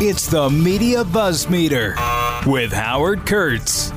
It's the Media Buzz Meter with Howard Kurtz.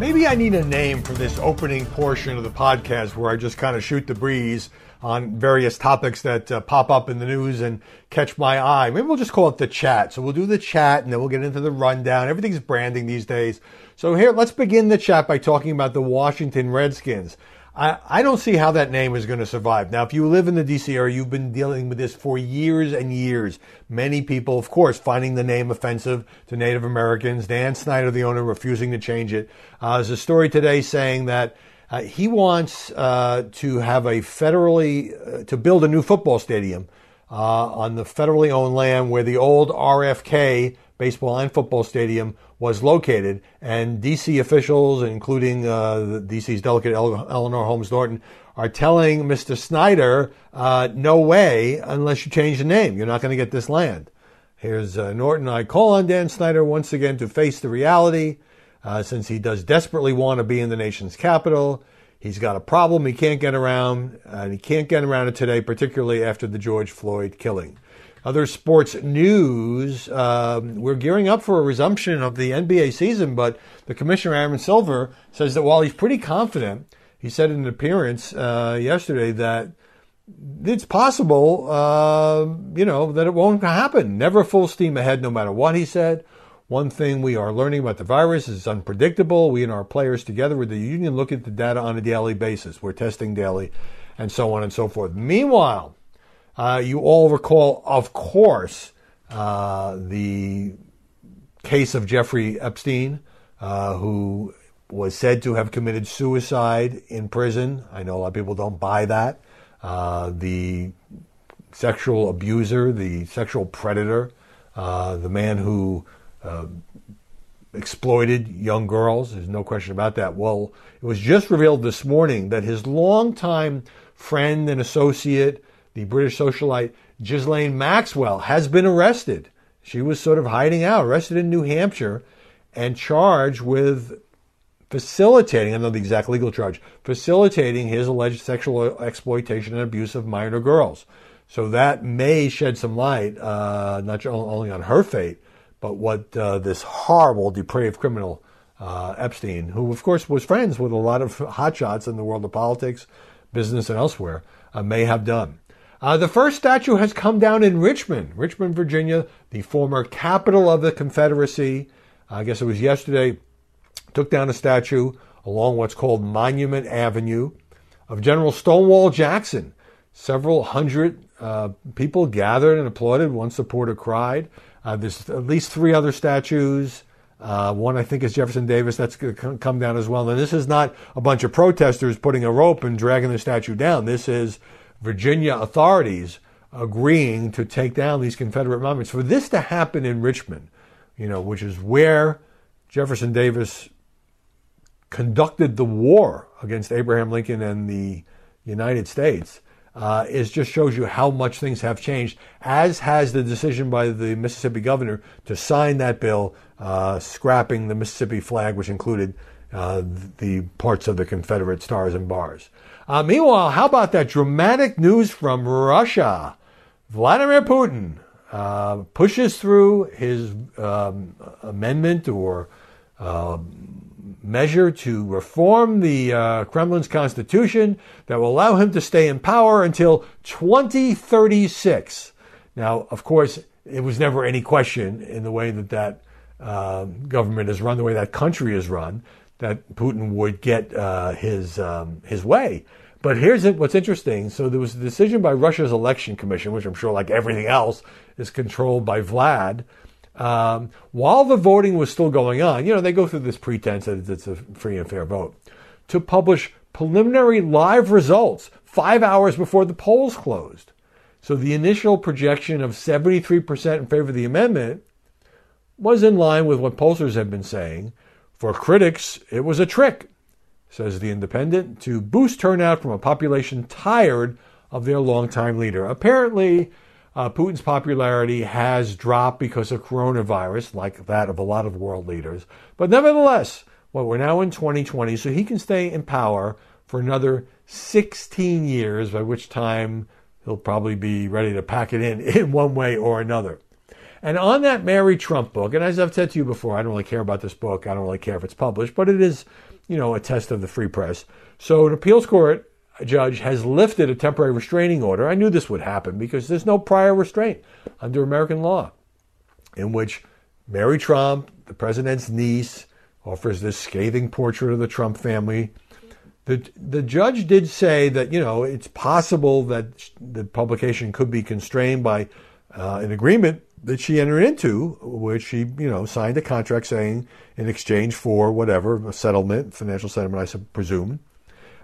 Maybe I need a name for this opening portion of the podcast where I just kind of shoot the breeze on various topics that uh, pop up in the news and catch my eye. Maybe we'll just call it the chat. So we'll do the chat and then we'll get into the rundown. Everything's branding these days. So here, let's begin the chat by talking about the Washington Redskins. I, I don't see how that name is going to survive. Now, if you live in the DC area, you've been dealing with this for years and years. Many people, of course, finding the name offensive to Native Americans. Dan Snyder, the owner, refusing to change it. Uh, there's a story today saying that uh, he wants uh, to have a federally, uh, to build a new football stadium uh, on the federally owned land where the old RFK baseball and football stadium was located. And DC officials, including uh, DC's delegate Eleanor Holmes Norton, are telling Mr. Snyder, uh, no way unless you change the name. You're not going to get this land. Here's uh, Norton. I call on Dan Snyder once again to face the reality, uh, since he does desperately want to be in the nation's capital. He's got a problem he can't get around, and he can't get around it today, particularly after the George Floyd killing. Other sports news, um, we're gearing up for a resumption of the NBA season, but the commissioner, Adam Silver, says that while he's pretty confident, he said in an appearance uh, yesterday that it's possible, uh, you know, that it won't happen. Never full steam ahead, no matter what he said. One thing we are learning about the virus is unpredictable. We and our players together with the union look at the data on a daily basis. We're testing daily and so on and so forth. Meanwhile, uh, you all recall, of course, uh, the case of Jeffrey Epstein, uh, who was said to have committed suicide in prison. I know a lot of people don't buy that. Uh, the sexual abuser, the sexual predator, uh, the man who uh, exploited young girls. There's no question about that. Well, it was just revealed this morning that his longtime friend and associate, the British socialite Ghislaine Maxwell has been arrested. She was sort of hiding out, arrested in New Hampshire, and charged with facilitating, I don't know the exact legal charge, facilitating his alleged sexual exploitation and abuse of minor girls. So that may shed some light, uh, not only on her fate, but what uh, this horrible, depraved criminal, uh, Epstein, who of course was friends with a lot of hotshots in the world of politics, business, and elsewhere, uh, may have done. Uh, the first statue has come down in Richmond, Richmond, Virginia, the former capital of the Confederacy. I guess it was yesterday. Took down a statue along what's called Monument Avenue of General Stonewall Jackson. Several hundred uh, people gathered and applauded. One supporter cried. Uh, there's at least three other statues. Uh, one, I think, is Jefferson Davis. That's going to come down as well. And this is not a bunch of protesters putting a rope and dragging the statue down. This is Virginia authorities agreeing to take down these Confederate monuments. For this to happen in Richmond, you know, which is where Jefferson Davis conducted the war against Abraham Lincoln and the United States, uh, is just shows you how much things have changed, as has the decision by the Mississippi governor to sign that bill, uh, scrapping the Mississippi flag, which included uh, the parts of the Confederate stars and bars. Uh, meanwhile, how about that dramatic news from Russia? Vladimir Putin uh, pushes through his um, amendment or uh, measure to reform the uh, Kremlin's constitution that will allow him to stay in power until 2036. Now, of course, it was never any question in the way that that uh, government is run, the way that country is run, that Putin would get uh, his um, his way. But here's what's interesting. So there was a decision by Russia's election commission, which I'm sure, like everything else, is controlled by Vlad. Um, while the voting was still going on, you know, they go through this pretense that it's a free and fair vote, to publish preliminary live results five hours before the polls closed. So the initial projection of 73% in favor of the amendment was in line with what pollsters had been saying. For critics, it was a trick says The Independent, to boost turnout from a population tired of their longtime leader. Apparently, uh, Putin's popularity has dropped because of coronavirus, like that of a lot of world leaders. But nevertheless, well, we're now in 2020, so he can stay in power for another 16 years, by which time he'll probably be ready to pack it in in one way or another. And on that Mary Trump book, and as I've said to you before, I don't really care about this book. I don't really care if it's published, but it is, you know, a test of the free press. So an appeals court judge has lifted a temporary restraining order. I knew this would happen because there's no prior restraint under American law in which Mary Trump, the president's niece, offers this scathing portrait of the Trump family. The, the judge did say that, you know, it's possible that the publication could be constrained by uh, an agreement that she entered into, which she, you know, signed a contract saying in exchange for whatever, a settlement, financial settlement, I presume,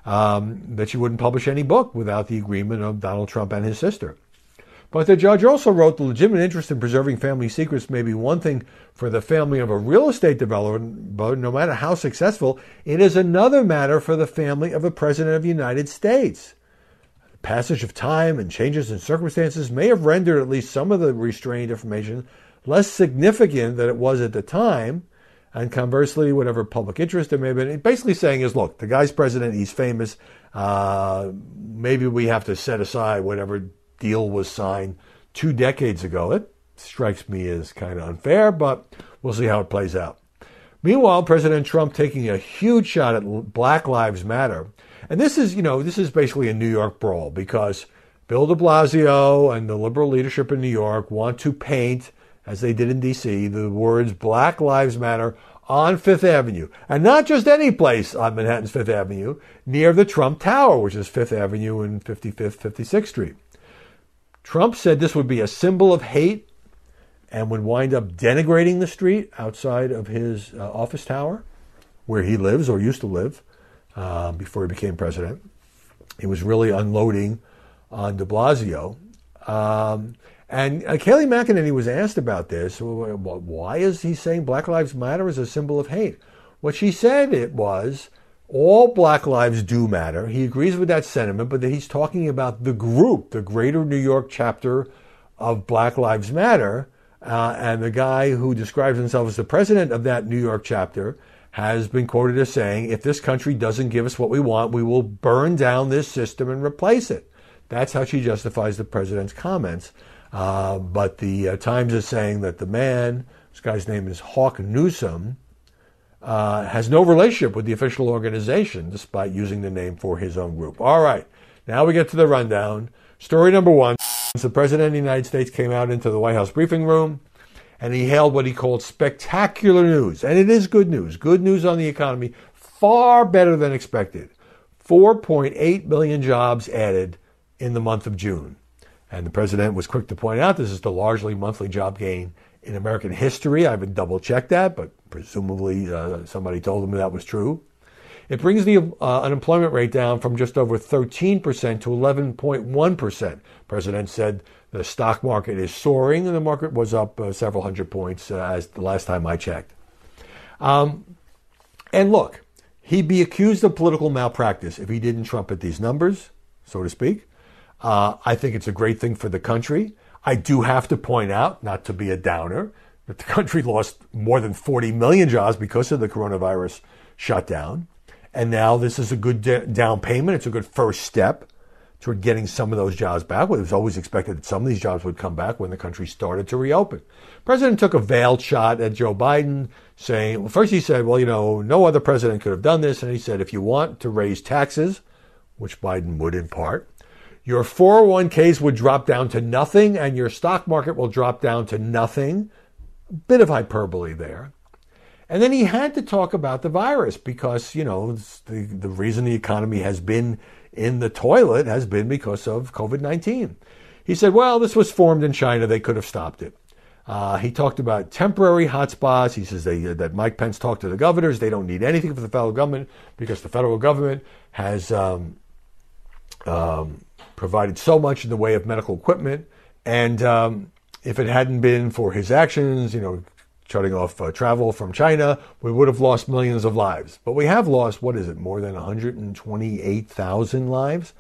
um, that she wouldn't publish any book without the agreement of Donald Trump and his sister. But the judge also wrote the legitimate interest in preserving family secrets may be one thing for the family of a real estate developer, but no matter how successful, it is another matter for the family of a president of the United States. Passage of time and changes in circumstances may have rendered at least some of the restrained information less significant than it was at the time. And conversely, whatever public interest there may have been, basically saying is, look, the guy's president, he's famous. Uh, maybe we have to set aside whatever deal was signed two decades ago. It strikes me as kind of unfair, but we'll see how it plays out. Meanwhile, President Trump taking a huge shot at Black Lives Matter. And this is, you know, this is basically a New York brawl because Bill de Blasio and the liberal leadership in New York want to paint, as they did in D.C., the words Black Lives Matter on Fifth Avenue. And not just any place on Manhattan's Fifth Avenue, near the Trump Tower, which is Fifth Avenue and 55th, 56th Street. Trump said this would be a symbol of hate and would wind up denigrating the street outside of his uh, office tower where he lives or used to live uh, before he became president. He was really unloading on de Blasio. Um, and uh, Kayleigh McEnany was asked about this. Why is he saying Black Lives Matter is a symbol of hate? What she said it was all black lives do matter. He agrees with that sentiment, but that he's talking about the group, the greater New York chapter of Black Lives Matter. Uh, and the guy who describes himself as the president of that New York chapter has been quoted as saying, if this country doesn't give us what we want, we will burn down this system and replace it. That's how she justifies the president's comments. Uh, but the uh, Times is saying that the man, this guy's name is Hawk Newsom, uh, has no relationship with the official organization, despite using the name for his own group. All right, now we get to the rundown. Story number one the President of the United States came out into the White House briefing room and he hailed what he called spectacular news. And it is good news. Good news on the economy, far better than expected. 4.8 million jobs added in the month of June. And the president was quick to point out this is the largely monthly job gain in American history. I haven't double checked that, but presumably uh, somebody told him that was true. It brings the uh, unemployment rate down from just over 13% to 11.1%. President said the stock market is soaring, and the market was up uh, several hundred points uh, as the last time I checked. Um, and look, he'd be accused of political malpractice if he didn't trumpet these numbers, so to speak. Uh, I think it's a great thing for the country. I do have to point out, not to be a downer, that the country lost more than 40 million jobs because of the coronavirus shutdown. And now this is a good down payment. It's a good first step toward getting some of those jobs back. It was always expected that some of these jobs would come back when the country started to reopen. The president took a veiled shot at Joe Biden, saying, well, first he said, well, you know, no other president could have done this. And he said, if you want to raise taxes, which Biden would in part, your 401ks would drop down to nothing and your stock market will drop down to nothing. A bit of hyperbole there. And then he had to talk about the virus because, you know, the, the reason the economy has been in the toilet has been because of COVID 19. He said, well, this was formed in China. They could have stopped it. Uh, he talked about temporary hotspots. He says they, that Mike Pence talked to the governors. They don't need anything from the federal government because the federal government has um, um, provided so much in the way of medical equipment. And um, if it hadn't been for his actions, you know, shutting off uh, travel from China, we would have lost millions of lives. But we have lost, what is it, more than 128,000 lives?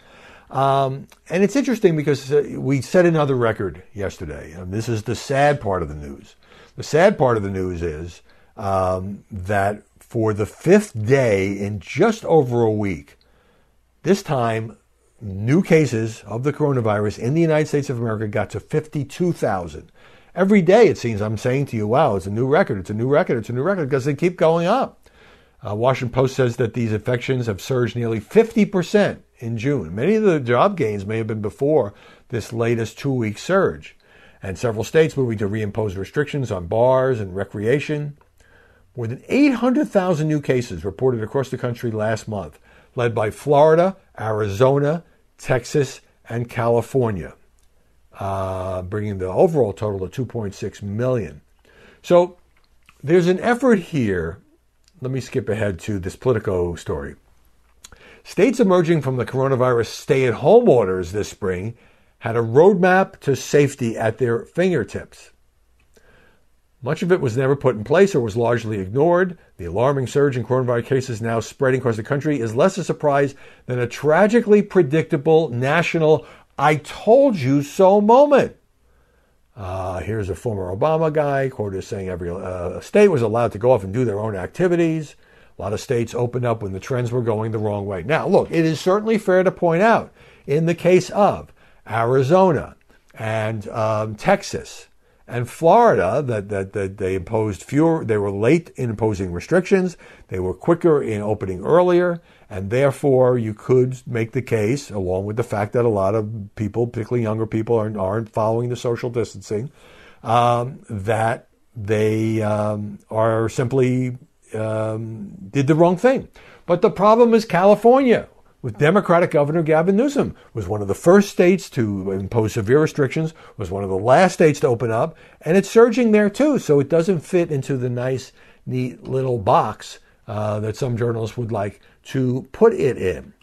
Um, and it's interesting because uh, we set another record yesterday. And this is the sad part of the news. The sad part of the news is um, that for the fifth day in just over a week, this time new cases of the coronavirus in the United States of America got to 52,000. Every day it seems I'm saying to you, wow, it's a new record, it's a new record, it's a new record, because they keep going up. Uh, Washington Post says that these infections have surged nearly 50% in June. Many of the job gains may have been before this latest two week surge. And several states moving to reimpose restrictions on bars and recreation. More than 800,000 new cases reported across the country last month, led by Florida, Arizona, Texas, and California, uh, bringing the overall total to 2.6 million. So there's an effort here. Let me skip ahead to this Politico story. States emerging from the coronavirus stay at home orders this spring had a roadmap to safety at their fingertips. Much of it was never put in place or was largely ignored. The alarming surge in coronavirus cases now spreading across the country is less a surprise than a tragically predictable national I told you so moment. Uh, here's a former Obama guy quoted as saying every uh, state was allowed to go off and do their own activities. A lot of states opened up when the trends were going the wrong way. Now, look, it is certainly fair to point out in the case of Arizona and um, Texas and Florida that, that, that they imposed fewer, they were late in imposing restrictions, they were quicker in opening earlier, and therefore you could make the case, along with the fact that a lot of people, particularly younger people, aren't, aren't following the social distancing, um, that they um, are simply um, did the wrong thing. But the problem is California, with Democratic Governor Gavin Newsom, was one of the first states to impose severe restrictions, was one of the last states to open up, and it's surging there too. So it doesn't fit into the nice, neat little box uh, that some journalists would like to put it in.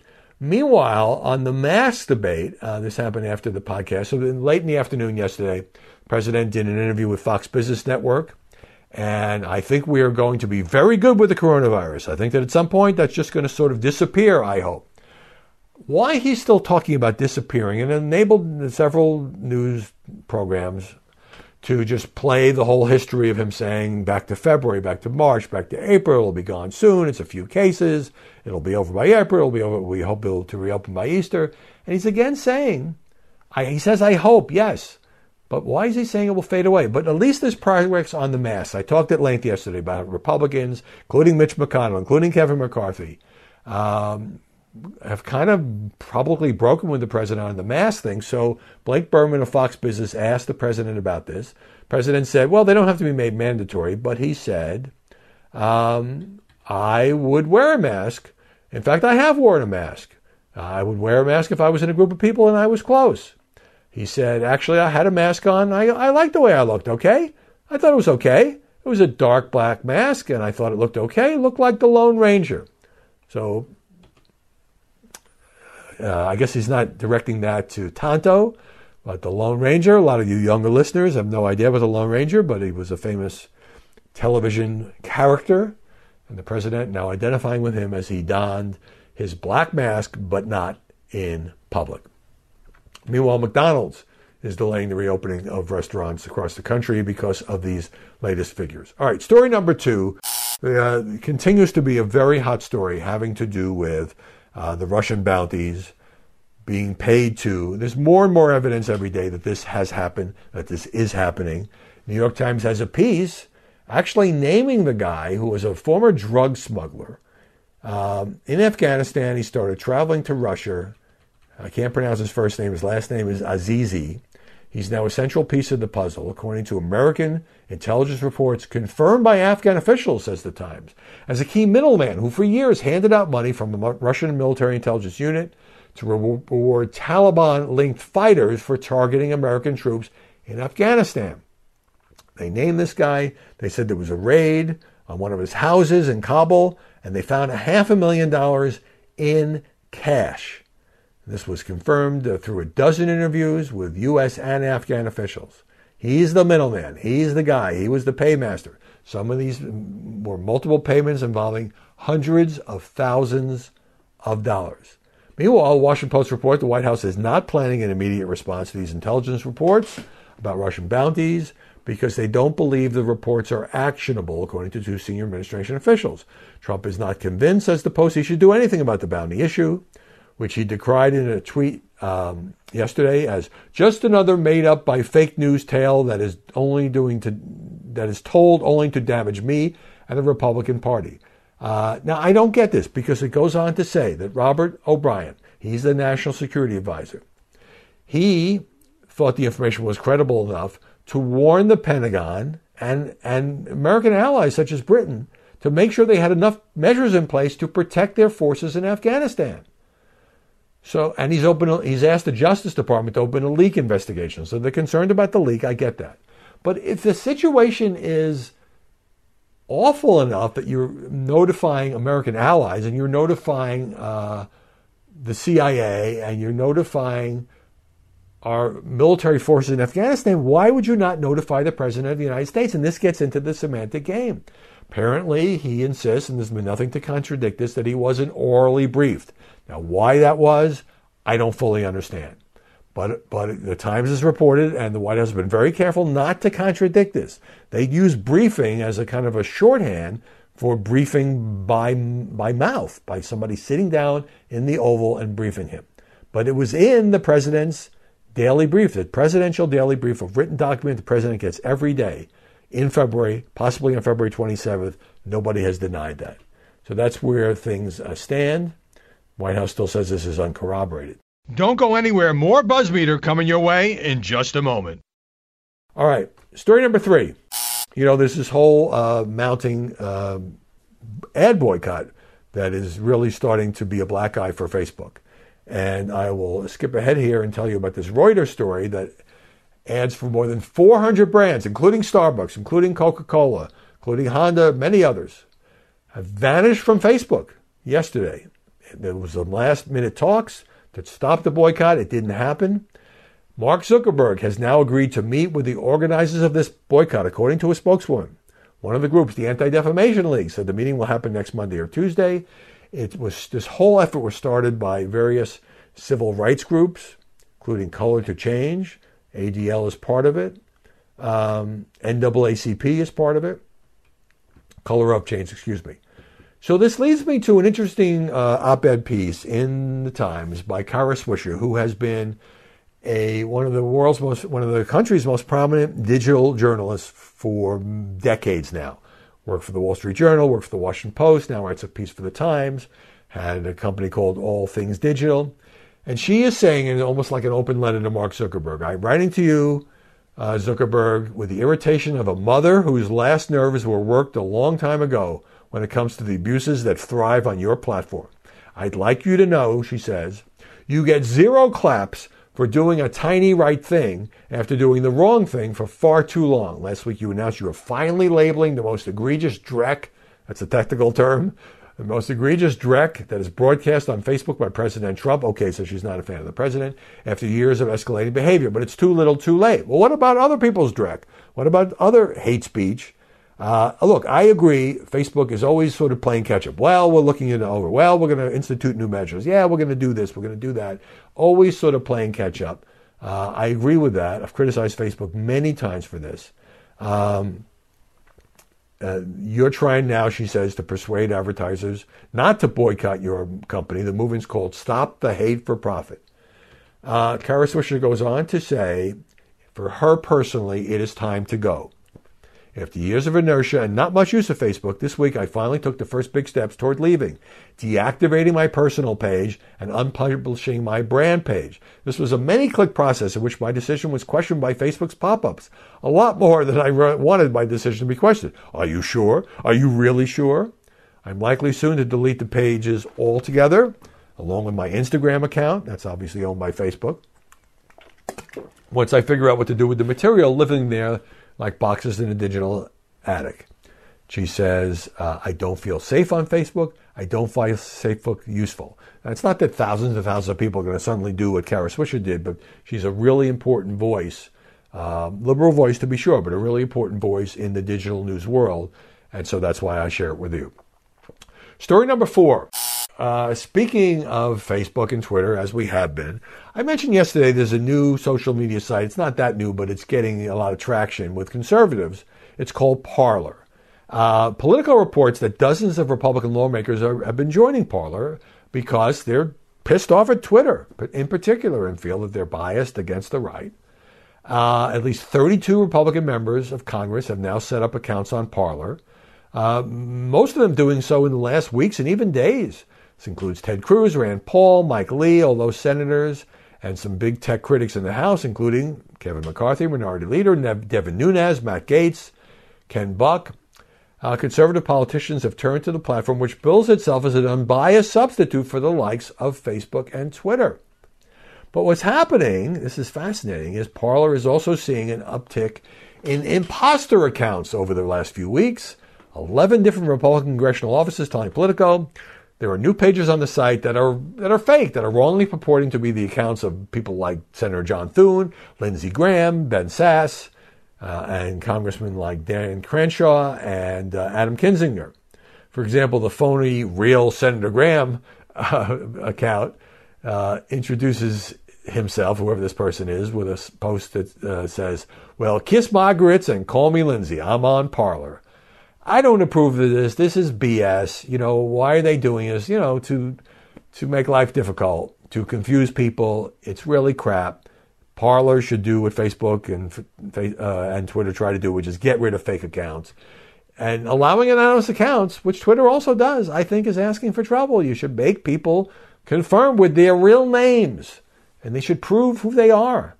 Meanwhile, on the mask debate, uh, this happened after the podcast. So late in the afternoon yesterday, the president did an interview with Fox Business Network. And I think we are going to be very good with the coronavirus. I think that at some point that's just going to sort of disappear, I hope why he's still talking about disappearing and enabled several news programs to just play the whole history of him saying back to February, back to March, back to April, it'll be gone soon. It's a few cases. It'll be over by April. It'll be over. We hope it'll to reopen by Easter. And he's again saying, I, he says, I hope, yes. But why is he saying it will fade away? But at least there's progress on the mass. I talked at length yesterday about Republicans, including Mitch McConnell, including Kevin McCarthy, um, have kind of probably broken with the president on the mask thing. So Blake Burman of Fox Business asked the president about this. President said, well, they don't have to be made mandatory, but he said, um, I would wear a mask. In fact, I have worn a mask. I would wear a mask if I was in a group of people and I was close. He said, actually, I had a mask on. I, I liked the way I looked, okay? I thought it was okay. It was a dark black mask, and I thought it looked okay. It looked like the Lone Ranger. So uh, I guess he's not directing that to Tonto, but the Lone Ranger. A lot of you younger listeners have no idea about the Lone Ranger, but he was a famous television character, and the president now identifying with him as he donned his black mask, but not in public. Meanwhile, McDonald's is delaying the reopening of restaurants across the country because of these latest figures. All right, story number two uh, continues to be a very hot story having to do with uh, the Russian bounties being paid to. There's more and more evidence every day that this has happened, that this is happening. New York Times has a piece actually naming the guy who was a former drug smuggler. Um, in Afghanistan, he started traveling to Russia. I can't pronounce his first name. His last name is Azizi. He's now a central piece of the puzzle, according to American intelligence reports confirmed by Afghan officials, says the Times, as a key middleman who for years handed out money from the Russian military intelligence unit to reward Taliban linked fighters for targeting American troops in Afghanistan. They named this guy. They said there was a raid on one of his houses in Kabul, and they found a half a million dollars in cash. This was confirmed through a dozen interviews with U.S. and Afghan officials. He's the middleman. He's the guy. He was the paymaster. Some of these were multiple payments involving hundreds of thousands of dollars. Meanwhile, Washington Post report the White House is not planning an immediate response to these intelligence reports about Russian bounties because they don't believe the reports are actionable, according to two senior administration officials. Trump is not convinced, says the Post, he should do anything about the bounty issue. Which he decried in a tweet um, yesterday as just another made up by fake news tale that is only doing to that is told only to damage me and the Republican Party. Uh, now I don't get this because it goes on to say that Robert O'Brien, he's the national security advisor, he thought the information was credible enough to warn the Pentagon and and American allies such as Britain to make sure they had enough measures in place to protect their forces in Afghanistan. So, and he's open. He's asked the Justice Department to open a leak investigation. So they're concerned about the leak. I get that, but if the situation is awful enough that you're notifying American allies and you're notifying uh, the CIA and you're notifying our military forces in Afghanistan, why would you not notify the President of the United States? And this gets into the semantic game. Apparently, he insists, and there's been nothing to contradict this, that he wasn't orally briefed. Now, why that was, I don't fully understand. But, but the Times has reported, and the White House has been very careful not to contradict this. They use briefing as a kind of a shorthand for briefing by, by mouth, by somebody sitting down in the Oval and briefing him. But it was in the president's daily brief, the presidential daily brief, a written document the president gets every day in February, possibly on February 27th. Nobody has denied that. So that's where things uh, stand. White House still says this is uncorroborated. Don't go anywhere. More Buzzmeter coming your way in just a moment. All right, story number three. You know, there's this whole uh, mounting uh, ad boycott that is really starting to be a black eye for Facebook. And I will skip ahead here and tell you about this Reuters story that ads for more than 400 brands, including Starbucks, including Coca Cola, including Honda, many others, have vanished from Facebook yesterday. There was some last minute talks to stop the boycott. It didn't happen. Mark Zuckerberg has now agreed to meet with the organizers of this boycott, according to a spokeswoman. One of the groups, the Anti Defamation League, said the meeting will happen next Monday or Tuesday. It was this whole effort was started by various civil rights groups, including Color to Change. ADL is part of it. Um, NAACP is part of it. Color Of Change, excuse me. So this leads me to an interesting uh, op-ed piece in the Times by Kara Swisher, who has been a one of the world's most one of the country's most prominent digital journalists for decades now. Worked for the Wall Street Journal, worked for the Washington Post, now writes a piece for the Times, had a company called All Things Digital. And she is saying, in almost like an open letter to Mark Zuckerberg, I'm writing to you, uh, Zuckerberg, with the irritation of a mother whose last nerves were worked a long time ago when it comes to the abuses that thrive on your platform. I'd like you to know, she says, you get zero claps for doing a tiny right thing after doing the wrong thing for far too long. Last week you announced you were finally labeling the most egregious dreck, that's a technical term, the most egregious dreck that is broadcast on Facebook by President Trump. Okay, so she's not a fan of the president after years of escalating behavior, but it's too little too late. Well, what about other people's dreck? What about other hate speech uh, look, I agree. Facebook is always sort of playing catch up. Well, we're looking it over. Well, we're going to institute new measures. Yeah, we're going to do this. We're going to do that. Always sort of playing catch up. Uh, I agree with that. I've criticized Facebook many times for this. Um, uh, you're trying now, she says, to persuade advertisers not to boycott your company. The movement's called Stop the Hate for Profit. Uh, Kara Swisher goes on to say, for her personally, it is time to go. After years of inertia and not much use of Facebook, this week I finally took the first big steps toward leaving, deactivating my personal page and unpublishing my brand page. This was a many click process in which my decision was questioned by Facebook's pop ups. A lot more than I wanted my decision to be questioned. Are you sure? Are you really sure? I'm likely soon to delete the pages altogether, along with my Instagram account. That's obviously owned by Facebook. Once I figure out what to do with the material living there like boxes in a digital attic. She says, uh, I don't feel safe on Facebook. I don't find Facebook useful. Now, it's not that thousands and thousands of people are going to suddenly do what Kara Swisher did, but she's a really important voice, uh, liberal voice to be sure, but a really important voice in the digital news world. And so that's why I share it with you. Story number four. Uh, speaking of Facebook and Twitter, as we have been, I mentioned yesterday there's a new social media site. It's not that new, but it's getting a lot of traction with conservatives. It's called Parler. Uh, reports that dozens of Republican lawmakers are, have been joining Parler because they're pissed off at Twitter in particular and feel that they're biased against the right. Uh, at least 32 Republican members of Congress have now set up accounts on Parler. Uh, most of them doing so in the last weeks and even days. This includes Ted Cruz, Rand Paul, Mike Lee, all those senators, and some big tech critics in the House, including Kevin McCarthy, Minority Leader, Devin Nunes, Matt Gaetz, Ken Buck. Uh, conservative politicians have turned to the platform which bills itself as an unbiased substitute for the likes of Facebook and Twitter. But what's happening, this is fascinating, is Parler is also seeing an uptick in imposter accounts over the last few weeks. 11 different Republican congressional offices telling Politico there are new pages on the site that are that are fake, that are wrongly purporting to be the accounts of people like Senator John Thune, Lindsey Graham, Ben Sasse, uh, and congressmen like Dan Crenshaw and uh, Adam Kinzinger. For example, the phony real Senator Graham uh, account uh, introduces himself, whoever this person is, with a post that uh, says, Well, kiss my grits and call me Lindsey. I'm on Parler. I don't approve of this. This is BS. You know, why are they doing this? You know, to to make life difficult, to confuse people. It's really crap. Parler should do what Facebook and uh, and Twitter try to do, which is get rid of fake accounts. And allowing anonymous accounts, which Twitter also does, I think is asking for trouble. You should make people confirm with their real names and they should prove who they are.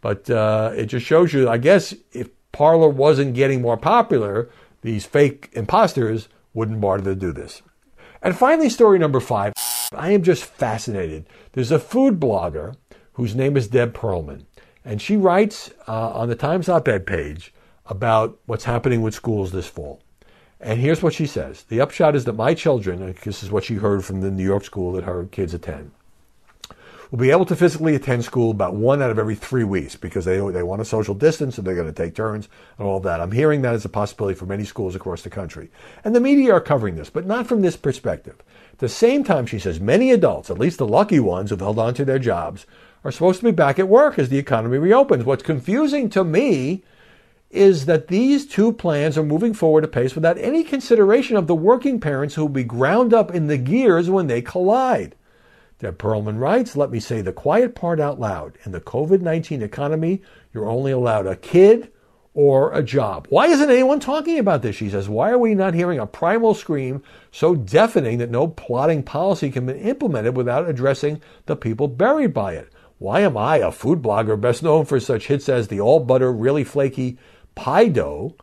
But uh, it just shows you, I guess, if Parler wasn't getting more popular, these fake imposters wouldn't bother to do this. And finally, story number five. I am just fascinated. There's a food blogger whose name is Deb Perelman, and she writes uh, on the Times op ed page about what's happening with schools this fall. And here's what she says The upshot is that my children, this is what she heard from the New York school that her kids attend, will be able to physically attend school about one out of every three weeks because they, they want a social distance and they're going to take turns and all that. I'm hearing that as a possibility for many schools across the country. And the media are covering this, but not from this perspective. At the same time, she says many adults, at least the lucky ones who've held on to their jobs, are supposed to be back at work as the economy reopens. What's confusing to me is that these two plans are moving forward apace without any consideration of the working parents who will be ground up in the gears when they collide. Deb Perelman writes, let me say the quiet part out loud. In the COVID 19 economy, you're only allowed a kid or a job. Why isn't anyone talking about this? She says, why are we not hearing a primal scream so deafening that no plotting policy can be implemented without addressing the people buried by it? Why am I, a food blogger best known for such hits as the all butter, really flaky pie dough,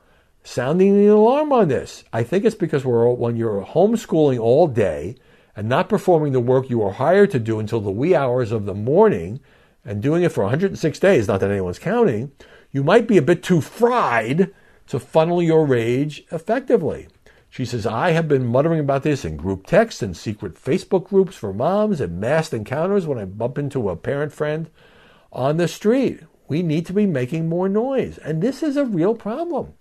sounding the alarm on this? I think it's because we're, when you're homeschooling all day, and not performing the work you were hired to do until the wee hours of the morning and doing it for 106 days, not that anyone's counting, you might be a bit too fried to funnel your rage effectively. She says, I have been muttering about this in group texts and secret Facebook groups for moms and massed encounters when I bump into a parent friend on the street. We need to be making more noise. And this is a real problem.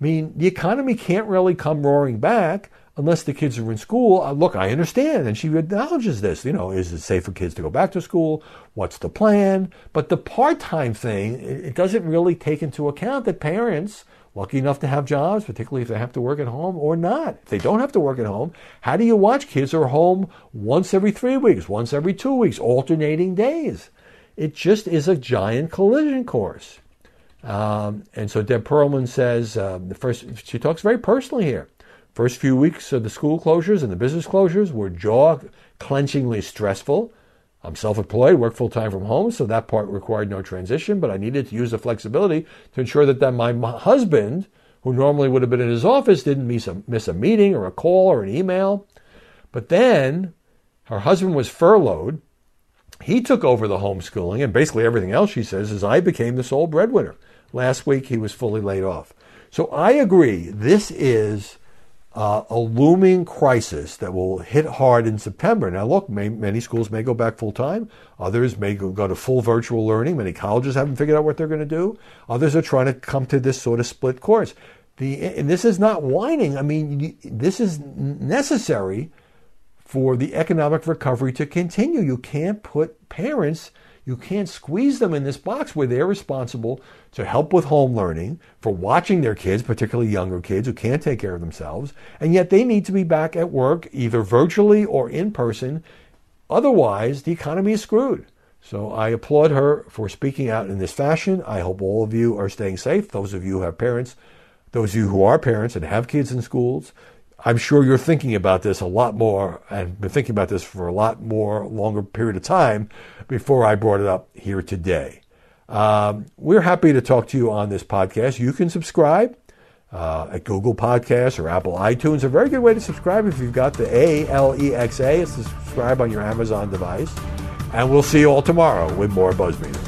I mean, the economy can't really come roaring back unless the kids are in school. Uh, look, I understand. And she acknowledges this. You know, is it safe for kids to go back to school? What's the plan? But the part time thing, it doesn't really take into account that parents, lucky enough to have jobs, particularly if they have to work at home or not. If they don't have to work at home, how do you watch kids who are home once every three weeks, once every two weeks, alternating days? It just is a giant collision course. Um, and so Deb Perelman says, um, the first, she talks very personally here. First few weeks of the school closures and the business closures were jaw clenchingly stressful. I'm self employed, work full time from home, so that part required no transition, but I needed to use the flexibility to ensure that, that my husband, who normally would have been in his office, didn't miss a, miss a meeting or a call or an email. But then her husband was furloughed. He took over the homeschooling and basically everything else she says is I became the sole breadwinner. Last week he was fully laid off. So I agree. This is uh, a looming crisis that will hit hard in September. Now, look, may, many schools may go back full time. Others may go, go, to full virtual learning. Many colleges haven't figured out what they're going to do. Others are trying to come to this sort of split course. The, and this is not whining. I mean, this is necessary for the economic recovery to continue. You can't put parents you can't squeeze them in this box where they're responsible to help with home learning, for watching their kids, particularly younger kids who can't take care of themselves, and yet they need to be back at work either virtually or in person Otherwise, the economy is screwed. So I applaud her for speaking out in this fashion. I hope all of you are staying safe. Those of you who have parents, those of you who are parents and have kids in schools, I'm sure you're thinking about this a lot more and been thinking about this for a lot more longer period of time before I brought it up here today. Um, we're happy to talk to you on this podcast. You can subscribe uh, at Google Podcasts or Apple iTunes. A very good way to subscribe if you've got the A L E X A is to subscribe on your Amazon device. And we'll see you all tomorrow with more Buzzmeter.